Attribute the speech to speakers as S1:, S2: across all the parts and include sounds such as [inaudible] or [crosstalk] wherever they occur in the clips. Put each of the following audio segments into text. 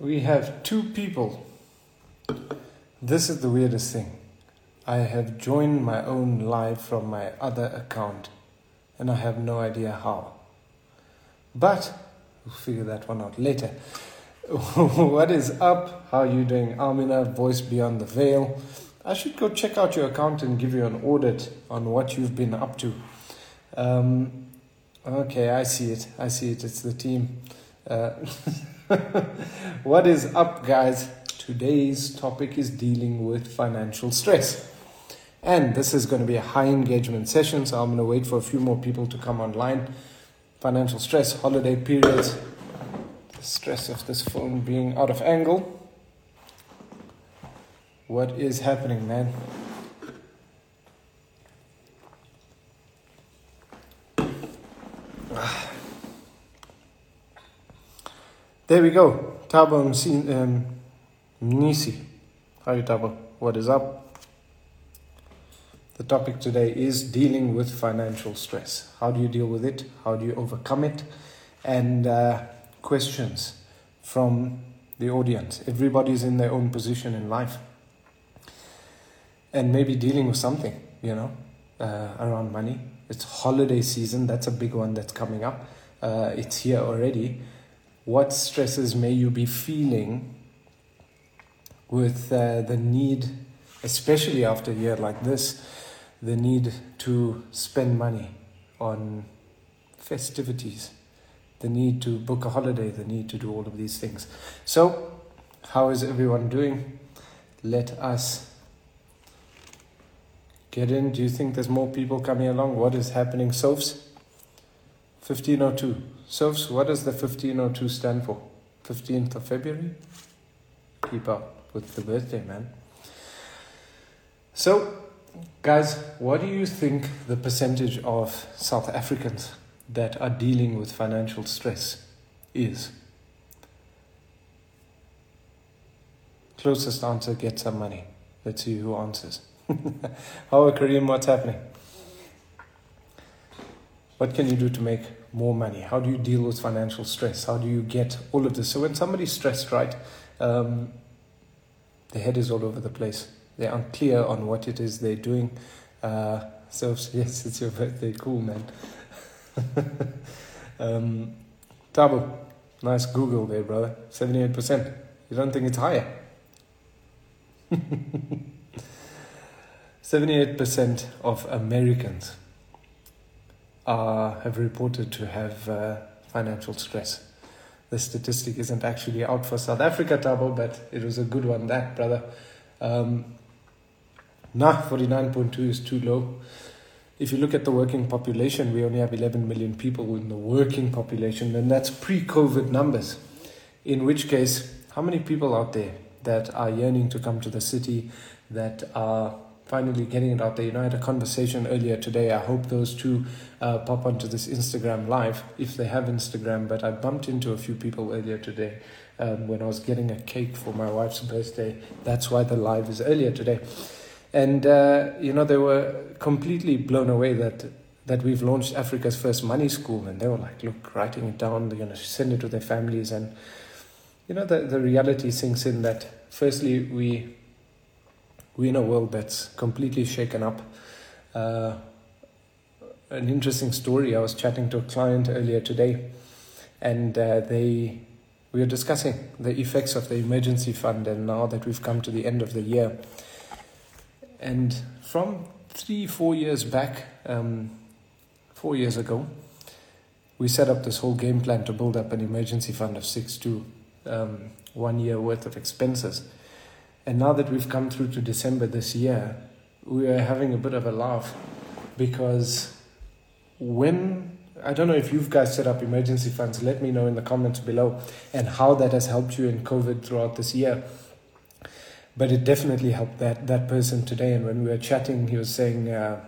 S1: We have two people. This is the weirdest thing. I have joined my own live from my other account and I have no idea how. But we'll figure that one out later. [laughs] what is up? How are you doing? Amina, voice beyond the veil. I should go check out your account and give you an audit on what you've been up to. Um, okay, I see it. I see it. It's the team. Uh, [laughs] what is up, guys? Today's topic is dealing with financial stress. And this is going to be a high engagement session, so I'm going to wait for a few more people to come online. Financial stress, holiday periods, the stress of this phone being out of angle. What is happening, man? There we go. Tabo um, Nisi. How are you, Tabo? What is up? The topic today is dealing with financial stress. How do you deal with it? How do you overcome it? And uh, questions from the audience. Everybody's in their own position in life. And maybe dealing with something, you know, uh, around money. It's holiday season. That's a big one that's coming up. Uh, it's here already what stresses may you be feeling with uh, the need, especially after a year like this, the need to spend money on festivities, the need to book a holiday, the need to do all of these things. So, how is everyone doing? Let us get in. Do you think there's more people coming along? What is happening? Sophs? 1502. Sophs, what does the 1502 stand for? 15th of February? Keep up with the birthday, man. So, guys, what do you think the percentage of South Africans that are dealing with financial stress is? Closest answer gets some money. Let's see who answers. [laughs] How Kareem, what's happening? What can you do to make more money? How do you deal with financial stress? How do you get all of this? So when somebody's stressed, right, um, head is all over the place. They're unclear on what it is they're doing. Uh, so [laughs] yes, it's your birthday. Cool, man. [laughs] um, nice Google there, brother. Seventy-eight percent. You don't think it's higher? [laughs] Seventy-eight percent of Americans uh, have reported to have uh, financial stress. The statistic isn't actually out for South Africa, Tabo, but it was a good one, that, brother. Um, nah, 49.2 is too low. If you look at the working population, we only have 11 million people in the working population, and that's pre COVID numbers. In which case, how many people out there that are yearning to come to the city, that are finally getting it out there. You know, I had a conversation earlier today. I hope those two uh, pop onto this Instagram live if they have Instagram. But I bumped into a few people earlier today um, when I was getting a cake for my wife's birthday. That's why the live is earlier today. And, uh, you know, they were completely blown away that that we've launched Africa's first money school. And they were like, look, writing it down, they're going to send it to their families. And, you know, the, the reality sinks in that firstly, we we're in a world that's completely shaken up. Uh, an interesting story. I was chatting to a client earlier today, and uh, they we were discussing the effects of the emergency fund, and now that we've come to the end of the year, and from three four years back, um, four years ago, we set up this whole game plan to build up an emergency fund of six to um, one year worth of expenses and now that we've come through to December this year, we are having a bit of a laugh because when I don't know if you guys set up emergency funds, let me know in the comments below and how that has helped you in COVID throughout this year. But it definitely helped that, that person today. And when we were chatting, he was saying, uh,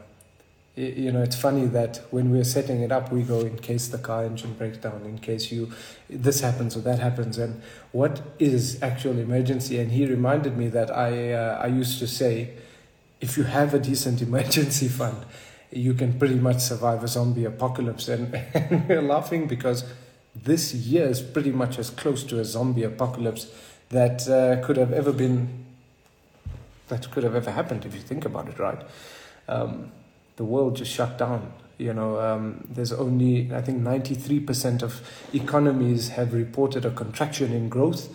S1: you know, it's funny that when we're setting it up, we go in case the car engine breaks down, in case you this happens or that happens, and what is actual emergency? And he reminded me that I uh, I used to say, if you have a decent [laughs] emergency fund, you can pretty much survive a zombie apocalypse. And, [laughs] and we're laughing because this year is pretty much as close to a zombie apocalypse that uh, could have ever been, that could have ever happened if you think about it, right? Um, the world just shut down. You know, um, there's only, I think, 93% of economies have reported a contraction in growth.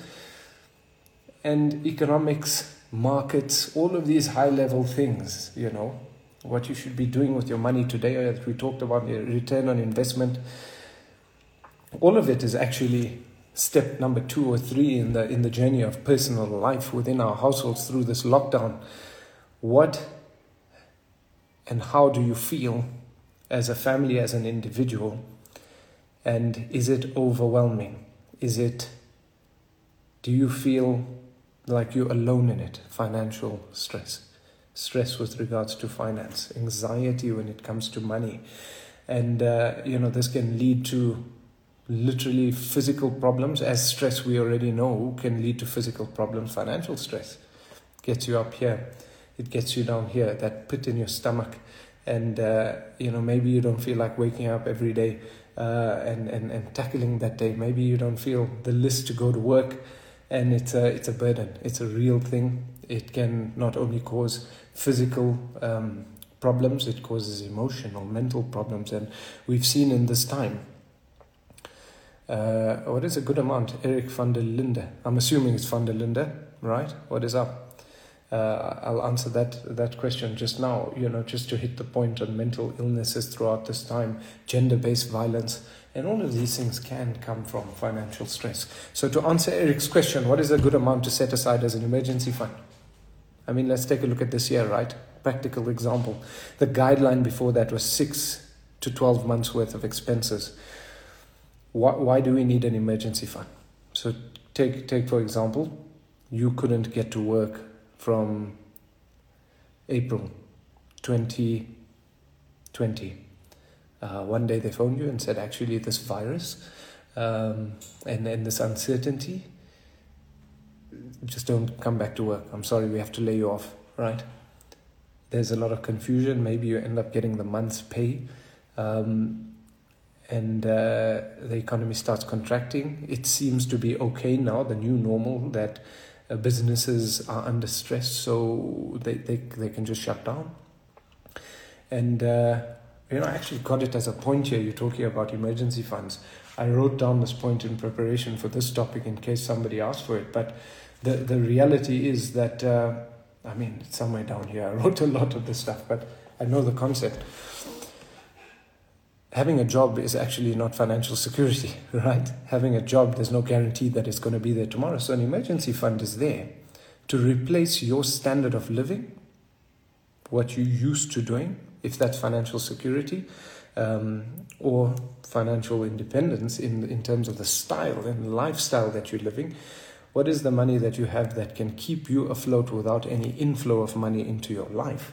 S1: And economics, markets, all of these high level things, you know, what you should be doing with your money today, as we talked about the return on investment, all of it is actually step number two or three in the in the journey of personal life within our households through this lockdown. What and how do you feel as a family, as an individual? And is it overwhelming? Is it, do you feel like you're alone in it? Financial stress, stress with regards to finance, anxiety when it comes to money. And, uh, you know, this can lead to literally physical problems, as stress we already know can lead to physical problems, financial stress gets you up here, it gets you down here, that pit in your stomach. And, uh, you know, maybe you don't feel like waking up every day uh, and, and, and tackling that day. Maybe you don't feel the list to go to work and it's a, it's a burden. It's a real thing. It can not only cause physical um, problems, it causes emotional, mental problems. And we've seen in this time uh, what is a good amount? Eric van der Linde. I'm assuming it's van der Linde, right? What is up? Uh, I'll answer that that question just now. You know, just to hit the point on mental illnesses throughout this time, gender-based violence, and all of these things can come from financial stress. So, to answer Eric's question, what is a good amount to set aside as an emergency fund? I mean, let's take a look at this year, right? Practical example. The guideline before that was six to 12 months worth of expenses why, why do we need an emergency fund? So take take for example, you couldn't get to work from April 2020. Uh, one day they phoned you and said, actually, this virus um, and, and this uncertainty, just don't come back to work. I'm sorry, we have to lay you off, right? There's a lot of confusion. Maybe you end up getting the month's pay. Um, and uh, the economy starts contracting. It seems to be okay now, the new normal, that businesses are under stress, so they, they, they can just shut down. And, uh, you know, I actually got it as a point here. You're talking about emergency funds. I wrote down this point in preparation for this topic in case somebody asked for it. But the, the reality is that, uh, I mean, somewhere down here. I wrote a lot of this stuff, but I know the concept having a job is actually not financial security, [laughs] right? Having a job, there's no guarantee that it's going to be there tomorrow. So an emergency fund is there to replace your standard of living, what you used to doing, if that's financial security, um, or financial independence in, in terms of the style and lifestyle that you're living. What is the money that you have that can keep you afloat without any inflow of money into your life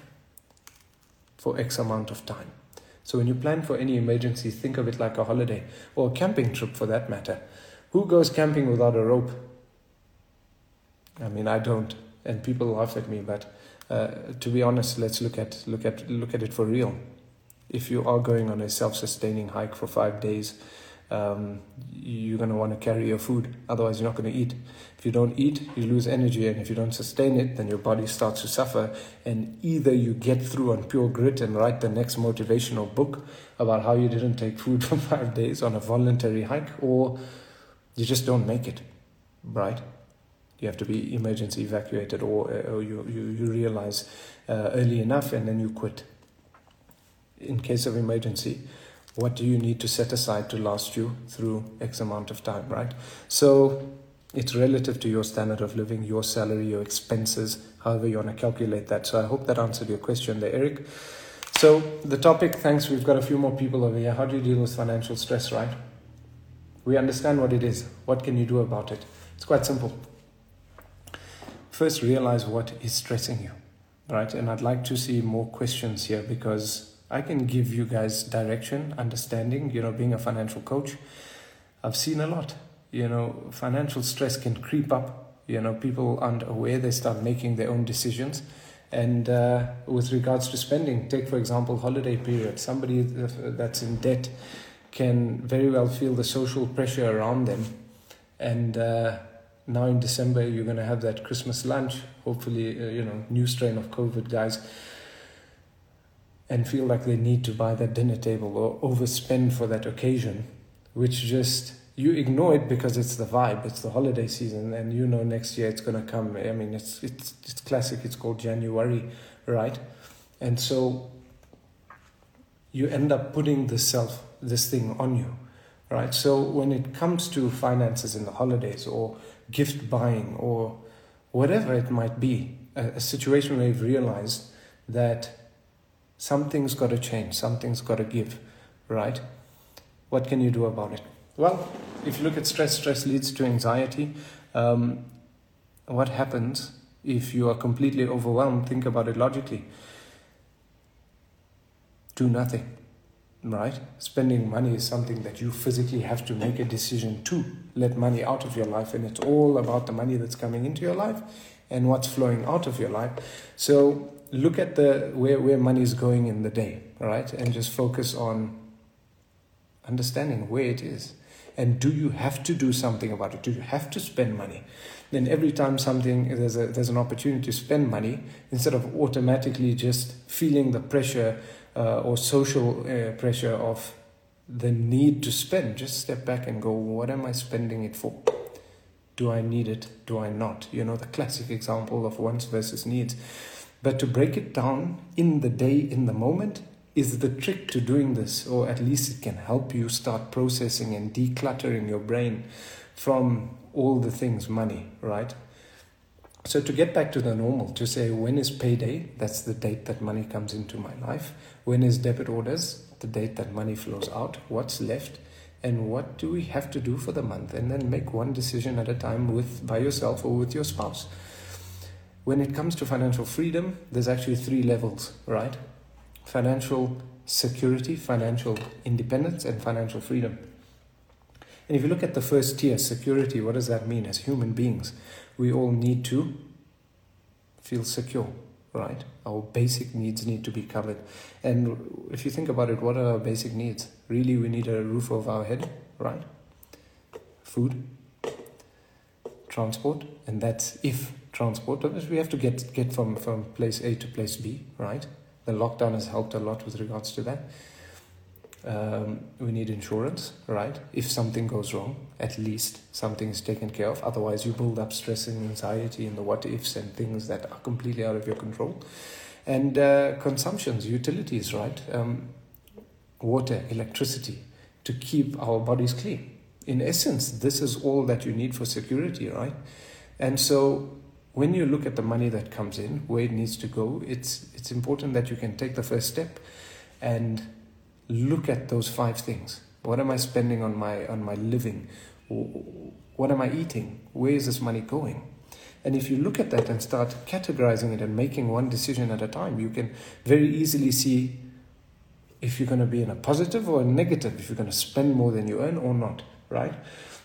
S1: for X amount of time? So when you plan for any emergency, think of it like a holiday or a camping trip for that matter. Who goes camping without a rope? I mean, I don't, and people laugh at me. But uh, to be honest, let's look at look at look at it for real. If you are going on a self-sustaining hike for five days, um, you're going to want to carry your food. Otherwise, you're not going to eat. If you don't eat, you lose energy. And if you don't sustain it, then your body starts to suffer. And either you get through on pure grit and write the next motivational book about how you didn't take food [laughs] for five days on a voluntary hike, or you just don't make it, right? You have to be emergency evacuated, or, or you, you, you realize uh, early enough and then you quit. In case of emergency, what do you need to set aside to last you through X amount of time, right? So it's relative to your standard of living, your salary, your expenses, however you want to calculate that. So I hope that answered your question there, Eric. So the topic, thanks, we've got a few more people over here. How do you deal with financial stress, right? We understand what it is. What can you do about it? It's quite simple. First, realize what is stressing you, right? And I'd like to see more questions here because I can give you guys direction, understanding, you know, being a financial coach. I've seen a lot. You know, financial stress can creep up. You know, people aren't aware, they start making their own decisions. And uh, with regards to spending, take for example, holiday period. Somebody that's in debt can very well feel the social pressure around them. And uh, now in December, you're going to have that Christmas lunch, hopefully, uh, you know, new strain of COVID, guys, and feel like they need to buy that dinner table or overspend for that occasion, which just you ignore it because it's the vibe, it's the holiday season, and you know next year it's to come. I mean, it's it's it's classic. It's called January, right? And so you end up putting the self this thing on you, right? So when it comes to finances in the holidays or gift buying or whatever it might be, a, a situation where you've realized that something's got to change, something's got to give, right? What can you do about it? Well, if you look at stress, stress leads to anxiety. Um, what happens if you are completely overwhelmed? Think about it logically. Do nothing, right? Spending money is something that you physically have to make a decision to let money out of your life, and it's all about the money that's coming into your life and what's flowing out of your life. So look at the where where money is going in the day, right? And just focus on understanding where it is. And do you have to do something about it? Do you have to spend money? Then every time something there's a there's an opportunity to spend money instead of automatically just feeling the pressure uh, or social uh, pressure of the need to spend just step back and go what am i spending it for? Do i need it? Do i not? You know the classic example of wants versus needs but to break it down in the day in the moment is the trick to doing this, or at least it can help you start processing and decluttering your brain from all the things money, right? So, to get back to the normal, to say when is payday, that's the date that money comes into my life. When is debit orders, the date that money flows out, what's left, and what do we have to do for the month, and then make one decision at a time with by yourself or with your spouse. When it comes to financial freedom, there's actually three levels, right? financial security, financial independence, and financial freedom. And if you look at the first tier, security, what does that mean? As human beings, we all need to feel secure, right? Our basic needs need to be covered. And if you think about it, what are our basic needs? Really, we need a roof over our head, right? Food, transport, and that's if transport. We have to get, get from, from place A to place B, right? the lockdown has helped a lot with regards to that. Um, we need insurance, right? If something goes wrong, at least something is taken care of. Otherwise, you build up stress and anxiety and the what ifs and things that are completely out of your control. And uh, consumptions, utilities, right? Um, water, electricity to keep our bodies clean. In essence, this is all that you need for security, right? And so when you look at the money that comes in, where it needs to go, it's it's important that you can take the first step and look at those five things. What am I spending on my on my living? What am I eating? Where is this money going? And if you look at that and start categorizing it and making one decision at a time, you can very easily see if you're going to be in a positive or a negative, if you're going to spend more than you earn or not, right?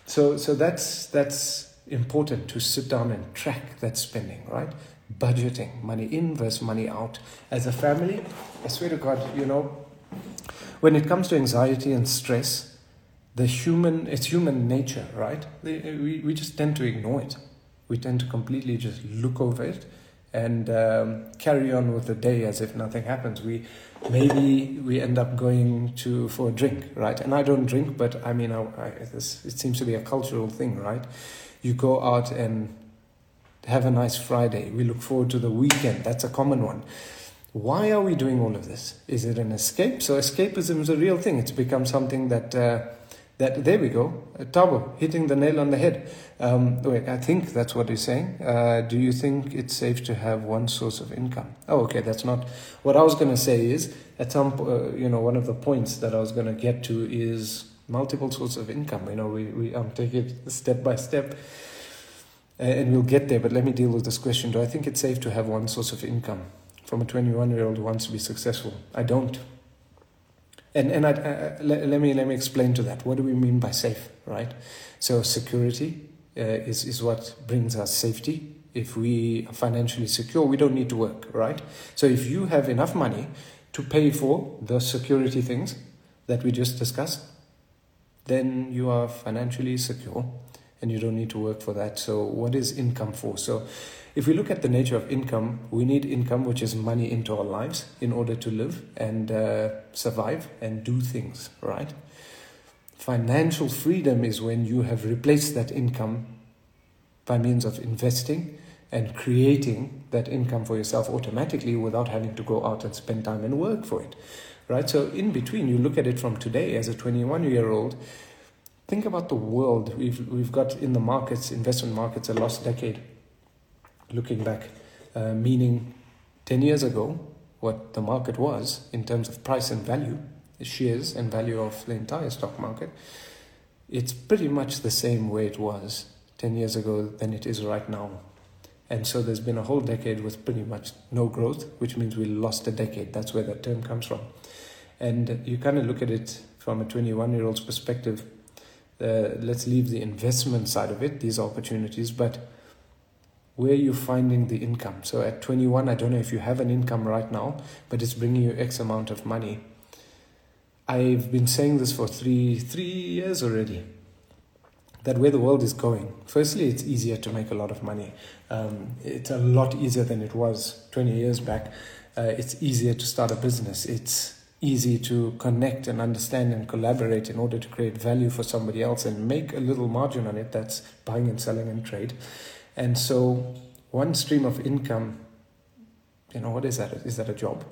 S1: So so that's that's important to sit down and track that spending, right? Budgeting, money in versus money out. As a family, I swear to God, you know, when it comes to anxiety and stress, the human, it's human nature, right? We, we just tend to ignore it. We tend to completely just look over it and um, carry on with the day as if nothing happens. We maybe we end up going to for a drink, right? And I don't drink, but I mean, I, I, this, it seems to be a cultural thing, right? You go out and have a nice Friday. We look forward to the weekend. That's a common one. Why are we doing all of this? Is it an escape? So escapism is a real thing. It's become something that uh, that there we go. Tabo hitting the nail on the head. Um, wait, I think that's what he's saying. Uh, do you think it's safe to have one source of income? Oh, okay, that's not what I was going to say. Is at some uh, you know one of the points that I was going to get to is multiple sources of income. You know, we, we um, take it step by step and we'll get there. But let me deal with this question. Do I think it's safe to have one source of income from a 21 year old who wants to be successful? I don't. And, and I, uh, let, let, me, let me explain to that. What do we mean by safe, right? So, security uh, is, is what brings us safety. If we are financially secure, we don't need to work, right? So, if you have enough money to pay for the security things that we just discussed, then you are financially secure and you don't need to work for that. So, what is income for? So, if we look at the nature of income, we need income, which is money into our lives in order to live and uh, survive and do things, right? Financial freedom is when you have replaced that income by means of investing and creating that income for yourself automatically without having to go out and spend time and work for it, right? So, in between, you look at it from today as a 21 year old think about the world we've we've got in the markets, investment markets, a lost decade. Looking back, uh, meaning ten years ago, what the market was in terms of price and value, shares and value of the entire stock market, it's pretty much the same way it was ten years ago than it is right now. And so there's been a whole decade with pretty much no growth, which means we lost a decade. That's where that term comes from. And you kind of look at it from a 21 year old's perspective uh, let's leave the investment side of it, these opportunities, but where are you finding the income? So at 21, I don't know if you have an income right now, but it's bringing you X amount of money. I've been saying this for three three years already. That where the world is going. Firstly, it's easier to make a lot of money. Um, it's a lot easier than it was 20 years back. Uh, it's easier to start a business. It's easy to connect and understand and collaborate in order to create value for somebody else and make a little margin on it that's buying and selling and trade and so one stream of income you know what is that is that a job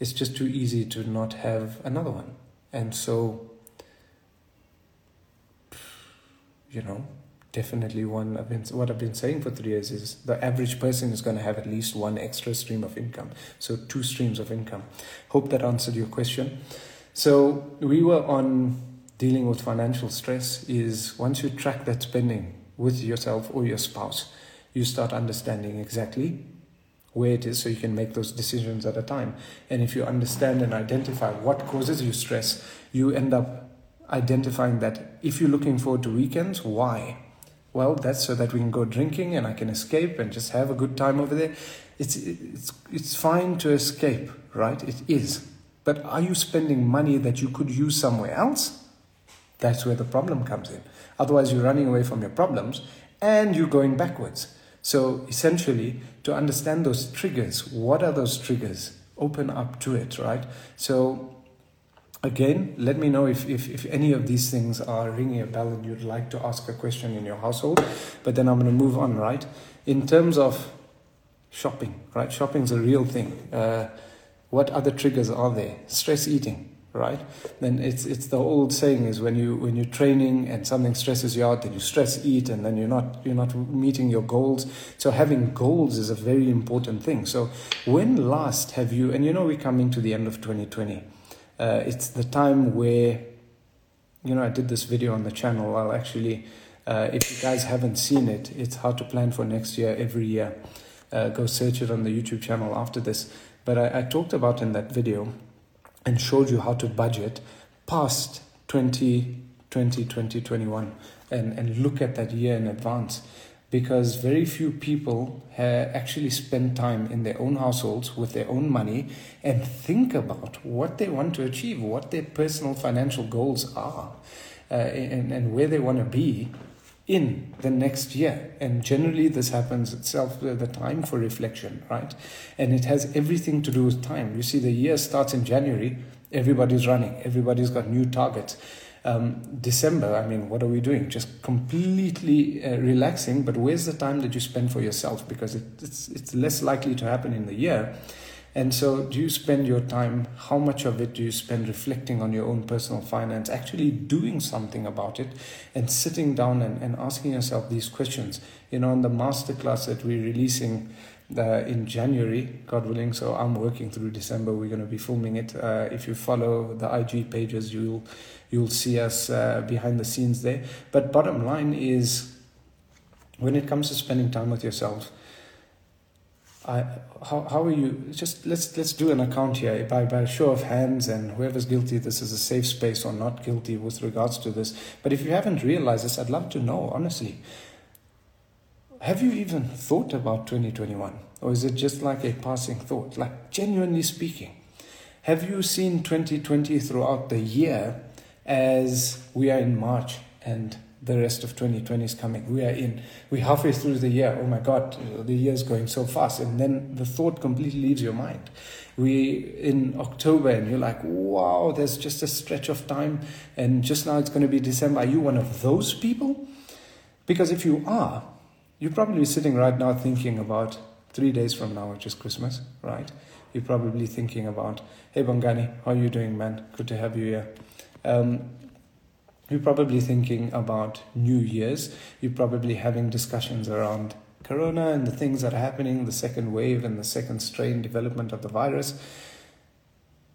S1: it's just too easy to not have another one and so you know definitely one I've been what I've been saying for three years is the average person is going to have at least one extra stream of income. So two streams of income. Hope that answered your question. So we were on dealing with financial stress is once you track that spending with yourself or your spouse, you start understanding exactly where it is so you can make those decisions at a time. And if you understand and identify what causes you stress, you end up identifying that if you're looking forward to weekends, why? Well, that's so that we can go drinking and I can escape and just have a good time over there. It's, it's, it's fine to escape, right? It is. But are you spending money that you could use somewhere else? That's where the problem comes in. Otherwise, you're running away from your problems and you're going backwards. So, essentially, to understand those triggers, what are those triggers? Open up to it, right? So, Again, let me know if, if, if any of these things are ringing a bell and you'd like to ask a question in your household. But then I'm going to move on, right? In terms of shopping, right? Shopping's a real thing. Uh, what other triggers are there? Stress eating, right? Then it's it's the old saying is when you when you're training and something stresses you out, then you stress eat, and then you're not you're not meeting your goals. So having goals is a very important thing. So when last have you? And you know we're coming to the end of 2020 uh, it's the time where, you know, I did this video on the channel. I'll actually, uh, if you guys haven't seen it, it's how to plan for next year every year. Uh, go search it on the YouTube channel after this. But I, I talked about in that video and showed you how to budget past 2020, 2021 and, and look at that year in advance because very few people actually spend time in their own households with their own money and think about what they want to achieve, what their personal financial goals are, uh, and, and where they want to be in the next year. And generally, this happens itself the time for reflection, right? And it has everything to do with time. You see, the year starts in January, everybody's running, everybody's got new targets um, December, I mean, what are we doing? Just completely uh, relaxing. But where's the time that you spend for yourself? Because it, it's it's less likely to happen in the year. And so, do you spend your time? How much of it do you spend reflecting on your own personal finance, actually doing something about it, and sitting down and, and asking yourself these questions? You know, in the masterclass that we're releasing uh, in January, God willing. So I'm working through December. We're going to be filming it. Uh, if you follow the IG pages, you'll you'll see us uh, behind the scenes there. But bottom line is, when it comes to spending time with yourself, I, how, how are you? Just let's let's do an account here by by show of hands, and whoever's guilty, this is a safe space or not guilty with regards to this. But if you haven't realized this, I'd love to know honestly. Have you even thought about 2021? Or is it just like a passing thought? Like, genuinely speaking, have you seen 2020 throughout the year as we are in March and the rest of 2020 is coming. We are in, we're halfway through the year. Oh my God, the year is going so fast. And then the thought completely leaves your mind. We in October and you're like, wow, there's just a stretch of time. And just now it's going to be December. Are you one of those people? Because if you are, you're probably sitting right now thinking about three days from now, which is Christmas, right? You're probably thinking about, hey, Bongani, how are you doing, man? Good to have you here. Um, you're probably thinking about New Year's. You're probably having discussions around Corona and the things that are happening, the second wave and the second strain development of the virus.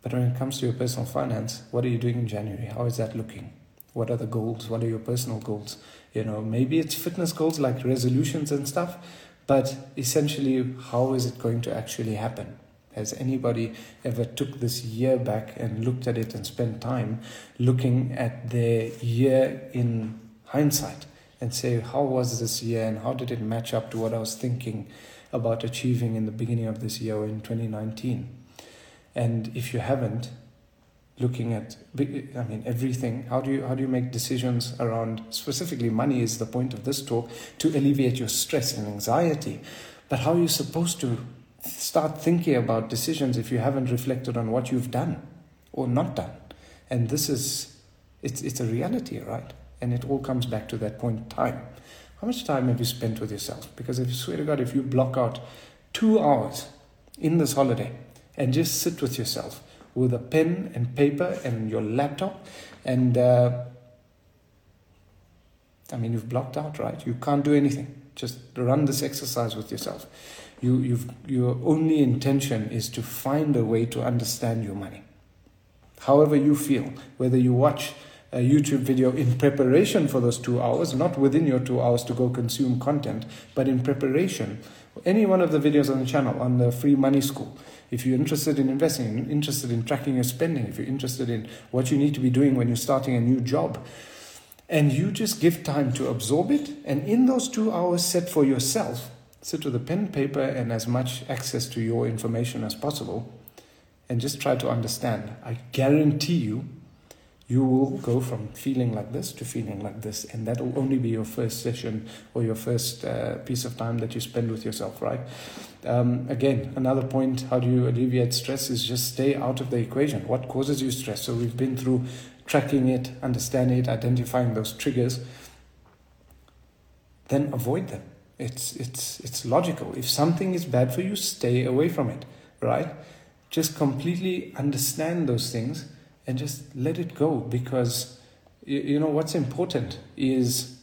S1: But when it comes to your personal finance, what are you doing in January? How is that looking? What are the goals? What are your personal goals? You know, maybe it's fitness goals like resolutions and stuff, but essentially, how is it going to actually happen? Has anybody ever took this year back and looked at it and spent time looking at their year in hindsight and say, how was this year and how did it match up to what I was thinking about achieving in the beginning of this year in 2019? And if you haven't, looking at i mean everything how do you how do you make decisions around specifically money is the point of this talk to alleviate your stress and anxiety but how are you supposed to start thinking about decisions if you haven't reflected on what you've done or not done. And this is, it's, it's a reality, right? And it all comes back to that point in time. How much time have you spent with yourself? Because if you swear to God, if you block out two hours in this holiday and just sit with yourself with a pen and paper and your laptop, and uh, I mean, you've blocked out, right? You can't do anything. Just run this exercise with yourself you, you've, your only intention is to find a way to understand your money. However, you feel, whether you watch a YouTube video in preparation for those two hours, not within your two hours to go consume content, but in preparation. Any one of the videos on the channel, on the Free Money School, if you're interested in investing, interested in tracking your spending, if you're interested in what you need to be doing when you're starting a new job, and you just give time to absorb it, and in those two hours set for yourself, sit with a pen, paper, and as much access to your information as possible, and just try to understand. I guarantee you, you will go from feeling like this to feeling like this, and that will only be your first session or your first uh, piece of time that you spend with yourself, right? Um, again, another point how do you alleviate stress is just stay out of the equation. What causes you stress? So, we've been through tracking it, understanding it, identifying those triggers, then avoid them it's, it's, it's logical. If something is bad for you, stay away from it, right? Just completely understand those things and just let it go because, you, you know, what's important is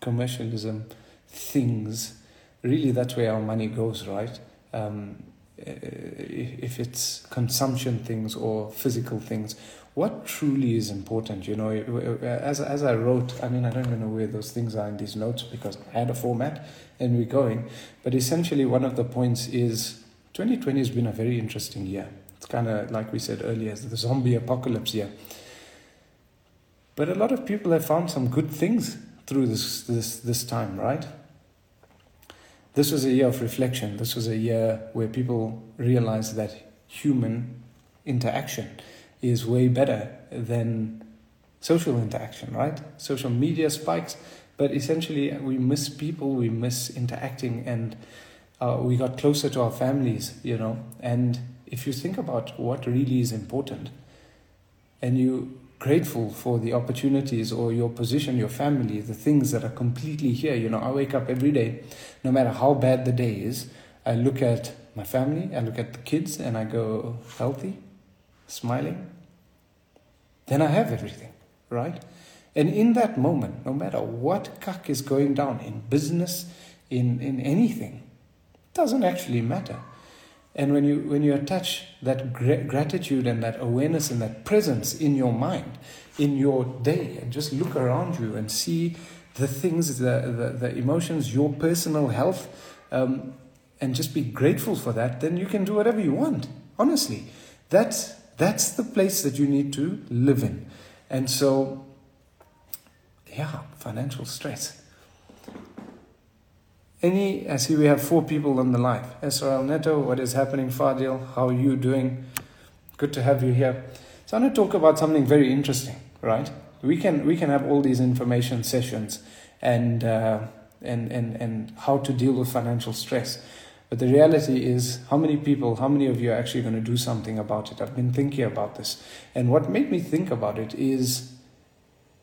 S1: commercialism, things. Really, that's where our money goes, right? Um, if it's consumption things or physical things, what truly is important you know eh, eh, eh, as, as i wrote i mean i don't even know where those things are in these notes because i had a format and we're going but essentially one of the points is 2020 has been a very interesting year. It's kind of like we said earlier the zombie apocalypse year. But a lot of people have found some good things through this this this time right? This was a year of reflection. This was a year where people realized that human interaction is way better than social interaction, right? Social media spikes, but essentially we miss people, we miss interacting, and uh, we got closer to our families, you know. And if you think about what really is important, and you grateful for the opportunities or your position, your family, the things that are completely here. You know, I wake up every day, no matter how bad the day is, I look at my family, I look at the kids, and I go, healthy, smiling, then I have everything, right? And in that moment, no matter what cuck is going down in business, in, in anything, doesn't actually matter. And when you, when you attach that gra- gratitude and that awareness and that presence in your mind, in your day, and just look around you and see the things, the, the, the emotions, your personal health, um, and just be grateful for that, then you can do whatever you want. Honestly, that's that's the place that you need to live in. And so, yeah, financial stress. Any, I see we have four people on the live. SRL Neto, what is happening? Fadil, how are you doing? Good to have you here. So I'm going to talk about something very interesting, right? We can we can have all these information sessions and uh, and and and how to deal with financial stress. But the reality is, how many people, how many of you are actually going to do something about it? I've been thinking about this. And what made me think about it is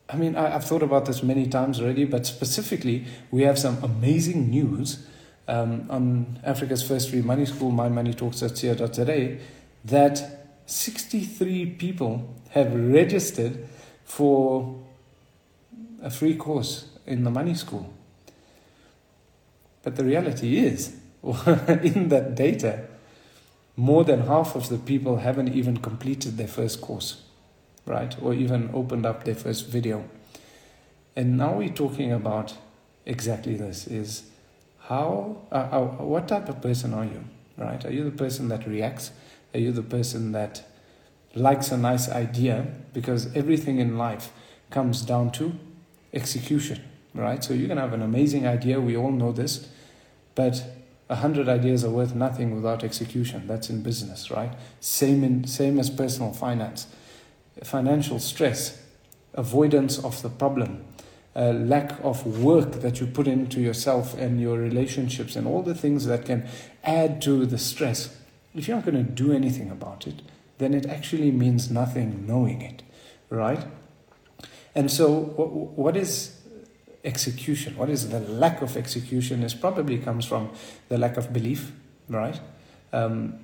S1: I mean, I, have thought about this many times already, but specifically, we have some amazing news um, on Africa's first free money school, mymoneytalks.co.za, that 63 people have registered for a free course in the money school. But the reality is, [laughs] in that data, more than half of the people haven't even completed their first course, right? Or even opened up their first video. And now we're talking about exactly this is how, uh, uh, what type of person are you, right? Are you the person that reacts? Are you the person that likes a nice idea? Because everything in life comes down to execution, right? So you can have an amazing idea, we all know this, but a hundred ideas are worth nothing without execution. That's in business, right? Same in same as personal finance. Financial stress, avoidance of the problem, uh, lack of work that you put into yourself and your relationships and all the things that can add to the stress. If you're not going to do anything about it, then it actually means nothing knowing it, right? And so, what, what is execution? What is the lack of execution? Is probably comes from the lack of belief, right? Um,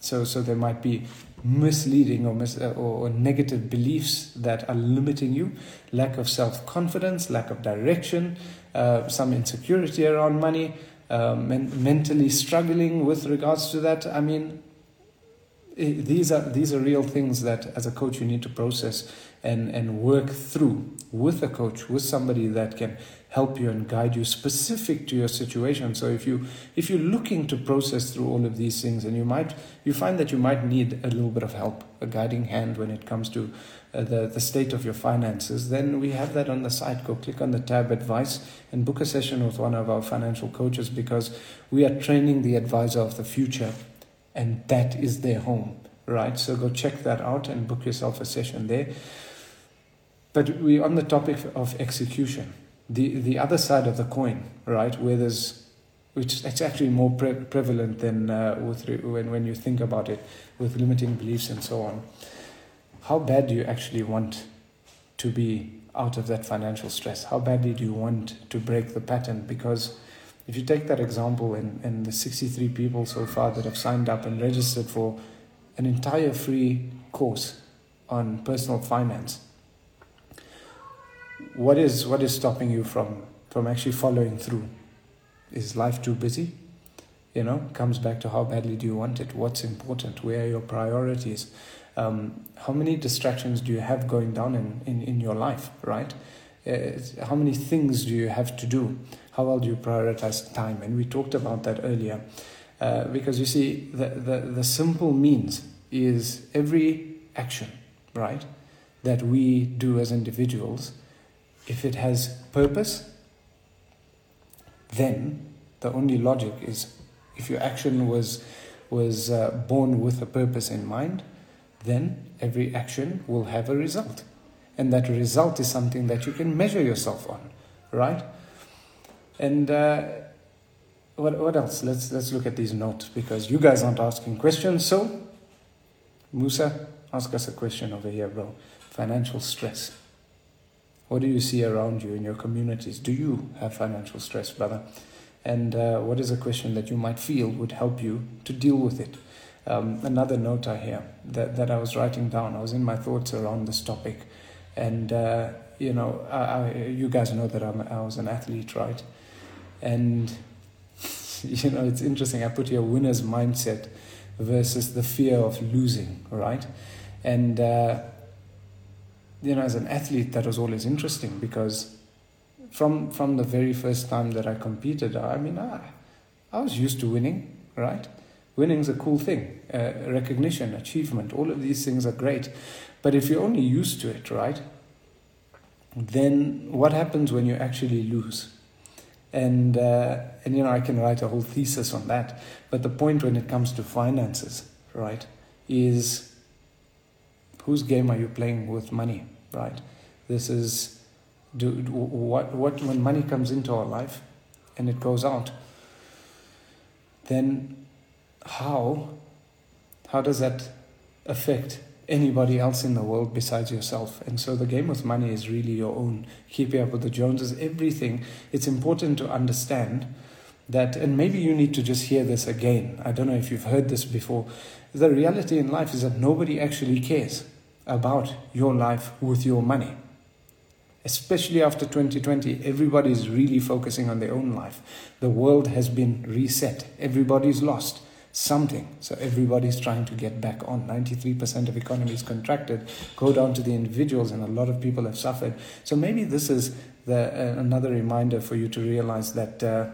S1: so, so there might be misleading or, mis- uh, or negative beliefs that are limiting you, lack of self confidence, lack of direction, uh, some insecurity around money, um, men- mentally struggling with regards to that. I mean, these are these are real things that as a coach you need to process and and work through with a coach with somebody that can help you and guide you specific to your situation. So if you if you're looking to process through all of these things and you might you find that you might need a little bit of help a guiding hand when it comes to uh, the the state of your finances then we have that on the site. Go click on the tab advice and book a session with one of our financial coaches because we are training the advisor of the future and that is their home, right? So go check that out and book yourself a session there. But we're on the topic of execution, the the other side of the coin, right? Where there's which it's actually more pre- prevalent than uh, with re- when when you think about it, with limiting beliefs and so on. How bad do you actually want to be out of that financial stress? How badly do you want to break the pattern? Because if you take that example and, and the 63 people so far that have signed up and registered for an entire free course on personal finance, what is what is stopping you from from actually following through? Is life too busy? You know, comes back to how badly do you want it? What's important? Where are your priorities? Um, how many distractions do you have going down in, in, in your life, right? Uh, how many things do you have to do? How well do you prioritize time? And we talked about that earlier. Uh, because you see, the, the, the simple means is every action, right, that we do as individuals, if it has purpose, then the only logic is if your action was, was uh, born with a purpose in mind, then every action will have a result. And that result is something that you can measure yourself on, right? And uh, what, what else? Let's, let's look at these notes because you guys aren't asking questions. So, Musa, ask us a question over here, bro. Financial stress. What do you see around you in your communities? Do you have financial stress, brother? And uh, what is a question that you might feel would help you to deal with it? Um, another note I hear that, that I was writing down, I was in my thoughts around this topic. And, uh, you know, I, I, you guys know that I'm, I was an athlete, right? And, [laughs] you know, it's interesting. I put your winner's mindset versus the fear of losing, right? And, uh, you know, as an athlete, that was always interesting because from, from the very first time that I competed, I mean, I, I was used to winning, right? Winning's a cool thing. Uh, recognition, achievement, all of these things are great. But if you're only used to it, right, then what happens when you actually lose? And, uh, and you know, I can write a whole thesis on that. But the point when it comes to finances, right, is Whose game are you playing with money, right? This is do what what when money comes into our life and it goes out. Then how how does that affect anybody else in the world besides yourself. And so the game with money is really your own. Keeping up with the Joneses, everything. It's important to understand that, and maybe you need to just hear this again. I don't know if you've heard this before. The reality in life is that nobody actually cares about your life with your money. Especially after 2020, everybody is really focusing on their own life. The world has been reset, everybody's lost something. So everybody's trying to get back on. 93% of economies contracted. Go down to the individuals, and a lot of people have suffered. So maybe this is the, uh, another reminder for you to realize that uh,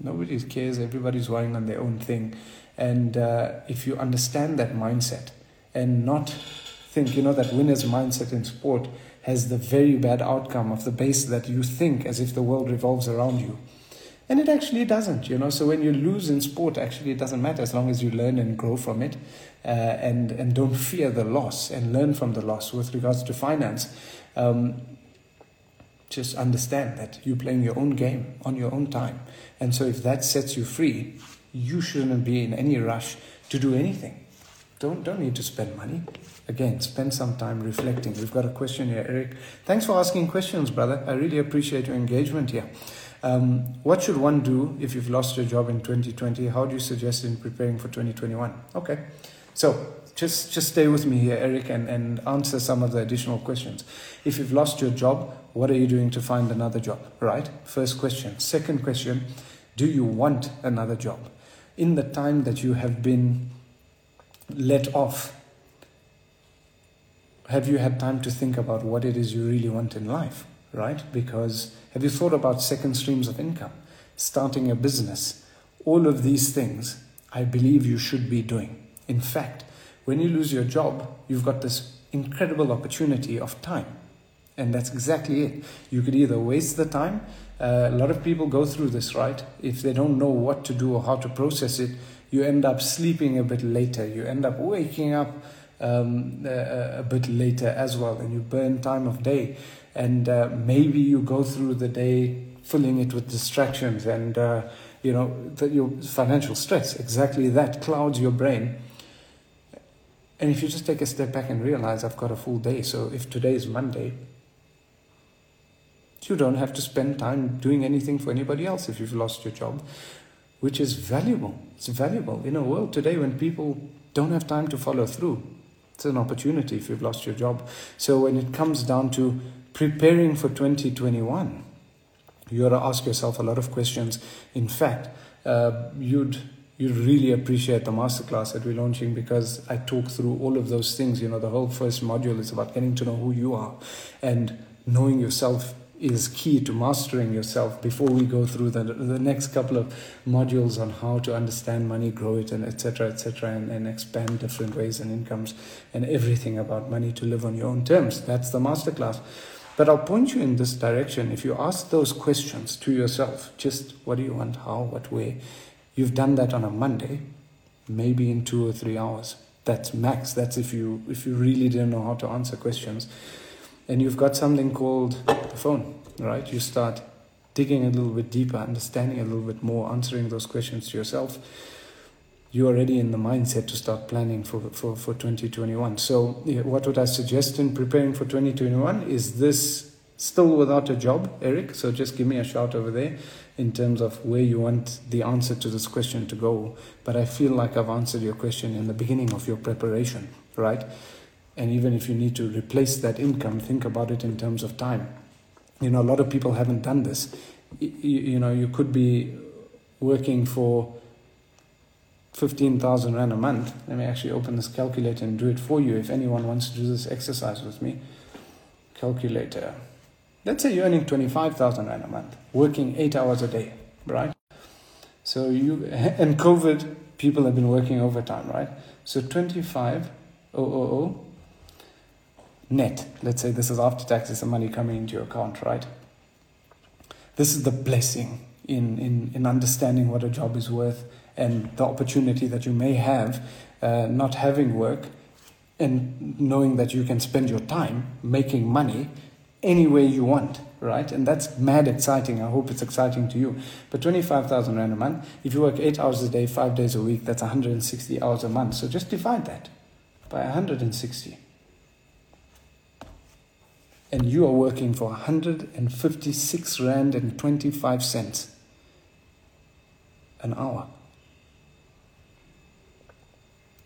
S1: nobody cares. Everybody's worrying on their own thing. And uh, if you understand that mindset and not think, you know, that winner's mindset in sport has the very bad outcome of the base that you think as if the world revolves around you and it actually doesn't, you know. So when you lose in sport, actually, it doesn't matter as long as you learn and grow from it, uh, and and don't fear the loss and learn from the loss. With regards to finance, um, just understand that you're playing your own game on your own time, and so if that sets you free, you shouldn't be in any rush to do anything. Don't don't need to spend money. Again, spend some time reflecting. We've got a question here, Eric. Thanks for asking questions, brother. I really appreciate your engagement here. Um, what should one do if you've lost your job in 2020? How do you suggest in preparing for 2021? Okay, so just just stay with me here, Eric, and, and answer some of the additional questions. If you've lost your job, what are you doing to find another job? Right? First question. Second question, do you want another job? In the time that you have been let off, have you had time to think about what it is you really want in life? Right? Because have you thought about second streams of income? Starting a business? All of these things, I believe you should be doing. In fact, when you lose your job, you've got this incredible opportunity of time. And that's exactly it. You could either waste the time, uh, a lot of people go through this, right? If they don't know what to do or how to process it, you end up sleeping a bit later. You end up waking up um, a, a, bit later as well, and you burn time of day and uh, maybe you go through the day filling it with distractions and uh, you know the, your financial stress exactly that clouds your brain. And if you just take a step back and realize i've got a full day so if today is monday you don't have to spend time doing anything for anybody else if you've lost your job which is valuable. It's valuable. In a world today when people don't have time to follow through it's an opportunity if you've lost your job so when it comes down to preparing for 2021, you got to ask yourself a lot of questions. In fact, uh, you'd you'd really appreciate the masterclass that we're launching because I talk through all of those things. You know, the whole first module is about getting to know who you are and knowing yourself is key to mastering yourself before we go through the, the next couple of modules on how to understand money, grow it, and etc. etc. And, and expand different ways and incomes and everything about money to live on your own terms. That's the masterclass. But I'll point you in this direction. If you ask those questions to yourself, just what do you want, how, what way, you've done that on a Monday, maybe in two or three hours. That's max. That's if you if you really didn't know how to answer questions. And you've got something called the phone, right? You start digging a little bit deeper, understanding a little bit more, answering those questions to yourself you're already in the mindset to start planning for, for, for 2021. So, what would I suggest in preparing for 2021? Is this still without a job, Eric? So, just give me a shout over there in terms of where you want the answer to this question to go. But I feel like I've answered your question in the beginning of your preparation, right? And even if you need to replace that income, think about it in terms of time. You know, a lot of people haven't done this. You, you know, you could be working for 15,000 Rand a month. Let me actually open this calculator and do it for you if anyone wants to do this exercise with me. Calculator. Let's say you're earning 25,000 Rand a month, working eight hours a day, right? So you, [laughs] and COVID, people have been working overtime, right? So 25,000 net. Let's say this is after taxes and money coming into your account, right? This is the blessing in, in, in understanding what a job is worth and the opportunity that you may have uh, not having work and knowing that you can spend your time making money any way you want, right? And that's mad exciting. I hope it's exciting to you. But 25,000 Rand a month, if you work eight hours a day, five days a week, that's 160 hours a month. So just divide that by 160. And you are working for 156 Rand and 25 cents an hour.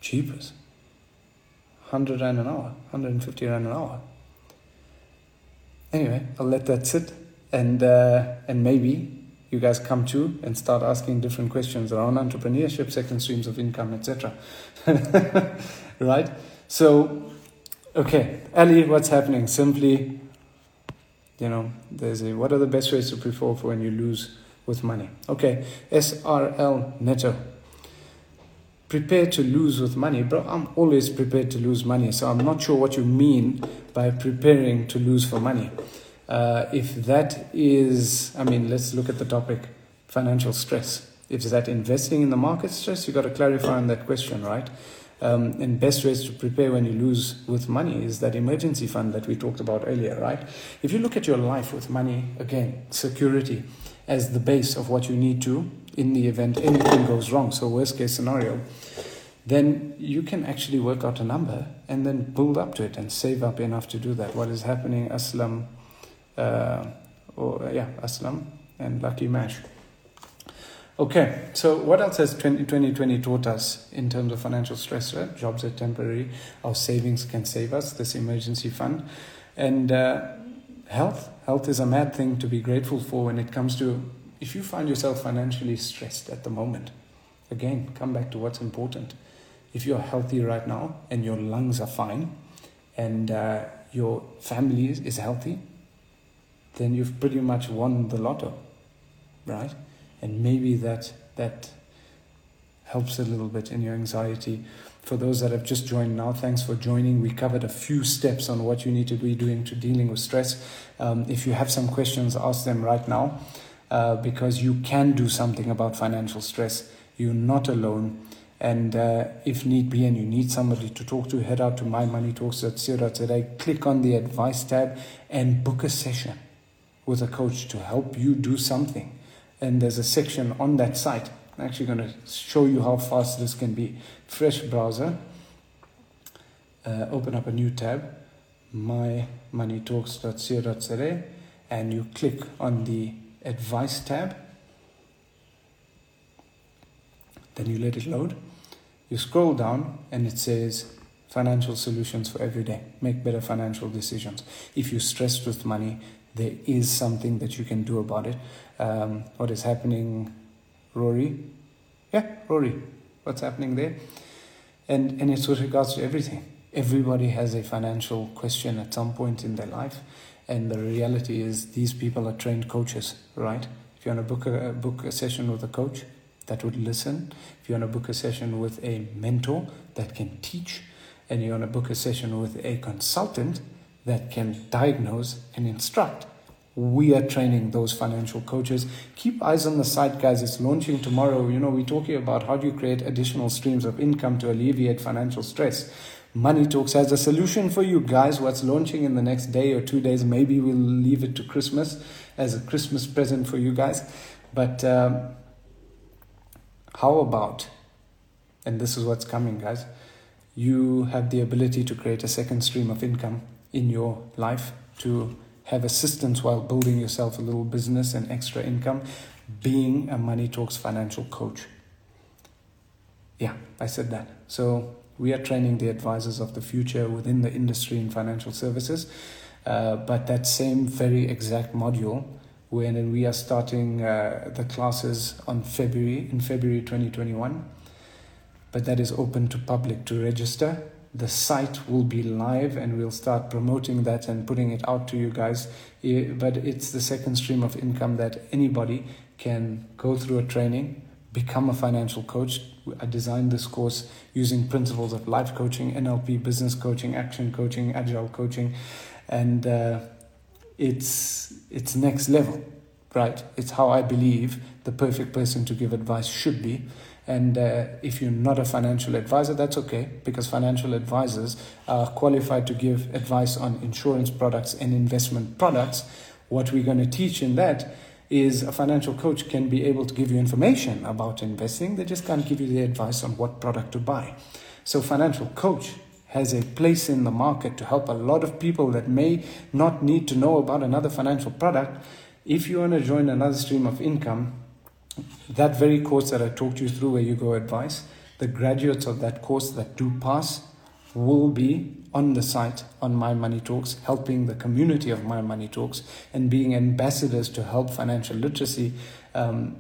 S1: Cheapest. 100 Rand an hour, 150 Rand an hour. Anyway, I'll let that sit and, uh, and maybe you guys come to and start asking different questions around entrepreneurship, second streams of income, etc. [laughs] right? So, okay, Ali, what's happening? Simply, you know, there's a what are the best ways to prepare for when you lose with money? Okay, SRL Neto Prepare to lose with money, bro, I'm always prepared to lose money. So I'm not sure what you mean by preparing to lose for money. Uh, if that is, I mean, let's look at the topic financial stress. If that investing in the market stress, you got to clarify on that question, right? Um, and best ways to prepare when you lose with money is that emergency fund that we talked about earlier, right? If you look at your life with money, again, security as the base of what you need to in the event anything goes wrong, so worst case scenario, then you can actually work out a number and then build up to it and save up enough to do that. What is happening, Aslam, uh, or yeah, Aslam and Lucky Mash. Okay, so what else has 2020 taught us in terms of financial stress? Right? Jobs are temporary, our savings can save us, this emergency fund. And uh, health, health is a mad thing to be grateful for when it comes to if you find yourself financially stressed at the moment, again, come back to what's important. If you're healthy right now and your lungs are fine and uh, your family is, is healthy, then you've pretty much won the lotto, right? And maybe that that helps a little bit in your anxiety. For those that have just joined now, thanks for joining. We covered a few steps on what you need to be doing to dealing with stress. Um, if you have some questions, ask them right now. Uh, because you can do something about financial stress. You're not alone. And uh, if need be, and you need somebody to talk to, head out to mymoneytalks.co.za, click on the advice tab, and book a session with a coach to help you do something. And there's a section on that site. I'm actually going to show you how fast this can be. Fresh browser, uh, open up a new tab, mymoneytalks.co.za, and you click on the advice tab. Then you let it load. You scroll down and it says financial solutions for every day. Make better financial decisions. If you're stressed with money, there is something that you can do about it. Um, what is happening, Rory? Yeah, Rory. What's happening there? And, and it's with regards to everything. Everybody has a financial question at some point in their life. And the reality is, these people are trained coaches, right? If you want to book a, book a session with a coach that would listen, if you want to book a session with a mentor that can teach, and you want to book a session with a consultant that can diagnose and instruct, we are training those financial coaches. Keep eyes on the site, guys. It's launching tomorrow. You know, we're talking about how do you create additional streams of income to alleviate financial stress. Money Talks has a solution for you guys. What's launching in the next day or two days? Maybe we'll leave it to Christmas as a Christmas present for you guys. But um, how about, and this is what's coming, guys, you have the ability to create a second stream of income in your life to have assistance while building yourself a little business and extra income, being a Money Talks financial coach. Yeah, I said that. So we are training the advisors of the future within the industry in financial services. Uh, but that same very exact module, when we are starting uh, the classes on February, in February 2021, but that is open to public to register. The site will be live and we'll start promoting that and putting it out to you guys. But it's the second stream of income that anybody can go through a training become a financial coach. I designed this course using principles of life coaching, NLP, business coaching, action coaching, agile coaching, and uh, it's it's next level, right? It's how I believe the perfect person to give advice should be. And uh, if you're not a financial advisor, that's okay because financial advisors are qualified to give advice on insurance products and investment products. What we're going to teach in that is a financial coach can be able to give you information about investing, they just can't give you the advice on what product to buy. So, financial coach has a place in the market to help a lot of people that may not need to know about another financial product. If you want to join another stream of income, that very course that I talked you through, where you go advice, the graduates of that course that do pass will be on the site on My Money Talks, helping the community of My Money Talks and being ambassadors to help financial literacy um,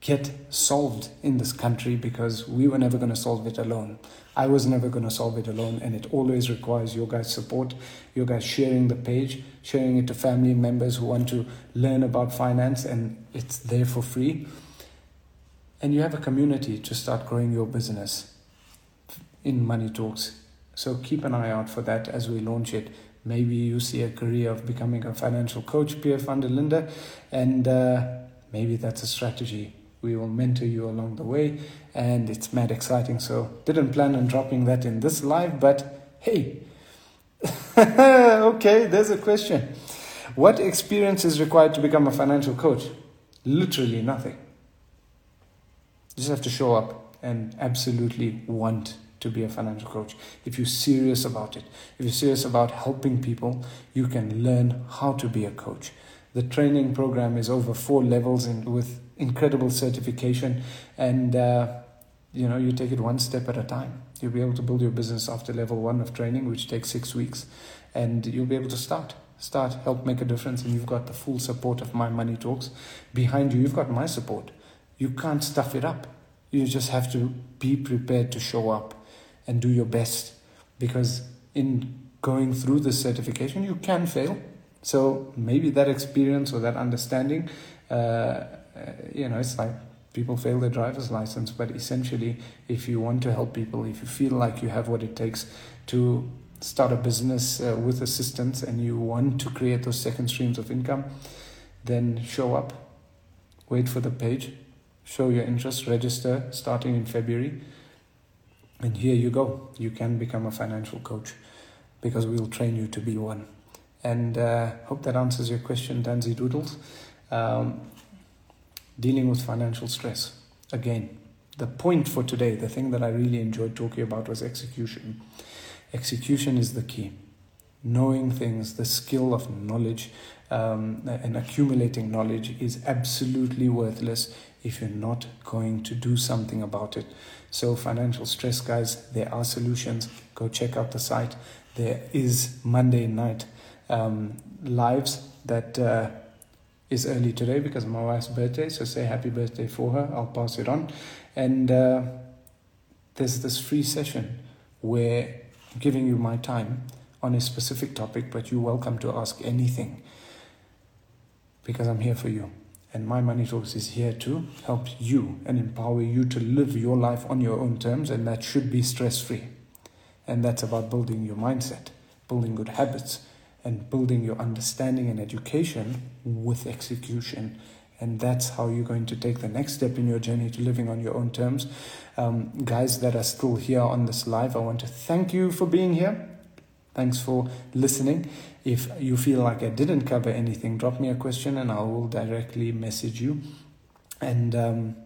S1: get solved in this country because we were never going to solve it alone. I was never going to solve it alone, and it always requires your guys' support, your guys sharing the page, sharing it to family members who want to learn about finance, and it's there for free. And you have a community to start growing your business in Money Talks. So keep an eye out for that as we launch it. Maybe you see a career of becoming a financial coach, Pierre van der Linde, and uh, maybe that's a strategy we will mentor you along the way, and it's mad exciting. So, didn't plan on dropping that in this live, but hey, [laughs] okay, there's a question. What experience is required to become a financial coach? Literally nothing. You just have to show up and absolutely want to be a financial coach. If you're serious about it, if you're serious about helping people, you can learn how to be a coach. The training program is over four levels and with incredible certification and uh, you know you take it one step at a time you'll be able to build your business after level one of training which takes six weeks and you'll be able to start start help make a difference and you've got the full support of my money talks behind you you've got my support you can't stuff it up. You just have to be prepared to show up and do your best because in going through this certification you can fail. So maybe that experience or that understanding uh, uh, you know, it's like people fail their driver's license, but essentially, if you want to help people, if you feel like you have what it takes to start a business uh, with assistance and you want to create those second streams of income, then show up, wait for the page, show your interest, register starting in February, and here you go. You can become a financial coach because we'll train you to be one. And uh, hope that answers your question, Danzy Doodles. Um, dealing with financial stress. Again, the point for today, the thing that I really enjoyed talking about was execution. Execution is the key. Knowing things, the skill of knowledge um, and accumulating knowledge is absolutely worthless if you're not going to do something about it. So, financial stress, guys, there are solutions. Go check out the site. There is Monday night um, lives that. Uh, is early today because my wife's birthday. So say happy birthday for her. I'll pass it on. And uh, there's this free session where I'm giving you my time on a specific topic, but you're welcome to ask anything because I'm here for you. And my money talks is here to help you and empower you to live your life on your own terms, and that should be stress free. And that's about building your mindset, building good habits, and building your understanding and education with execution. And that's how you're going to take the next step in your journey to living on your own terms. Um, guys that are still here on this live, I want to thank you for being here. Thanks for listening. If you feel like I didn't cover anything, drop me a question and I will directly message you. And um,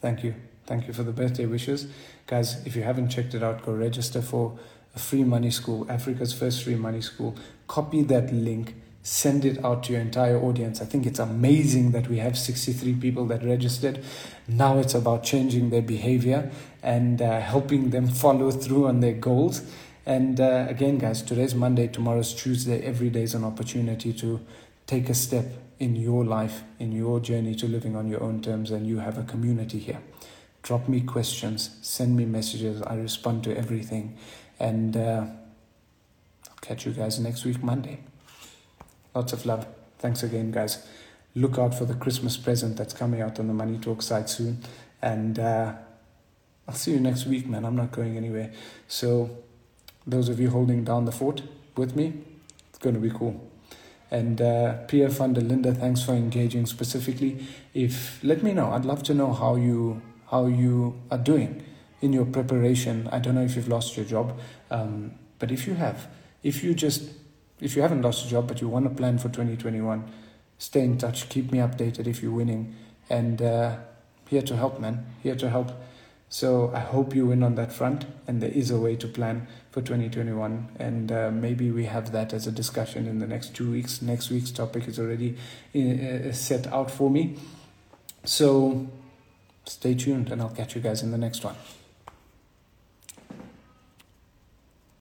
S1: thank you. Thank you for the birthday wishes. Guys, if you haven't checked it out, go register for a free money school, Africa's first free money school. Copy that link, send it out to your entire audience. I think it's amazing that we have 63 people that registered. Now it's about changing their behavior and uh, helping them follow through on their goals. And uh, again, guys, today's Monday, tomorrow's Tuesday. Every day is an opportunity to take a step in your life, in your journey to living on your own terms, and you have a community here. Drop me questions, send me messages. I respond to everything. And uh, I'll catch you guys next week, Monday. Lots of love. Thanks again, guys. Look out for the Christmas present that's coming out on the Money Talk site soon. And uh, I'll see you next week, man. I'm not going anywhere. So, those of you holding down the fort with me, it's going to be cool. And uh, Pierre van der Linde, thanks for engaging specifically. If let me know, I'd love to know how you how you are doing in your preparation. I don't know if you've lost your job, um, but if you have, if you just if you haven't lost your job but you want to plan for 2021, stay in touch. Keep me updated if you're winning, and uh, here to help, man. Here to help. So I hope you win on that front, and there is a way to plan for 2021, and uh, maybe we have that as a discussion in the next two weeks. Next week's topic is already uh, set out for me, so stay tuned, and I'll catch you guys in the next one.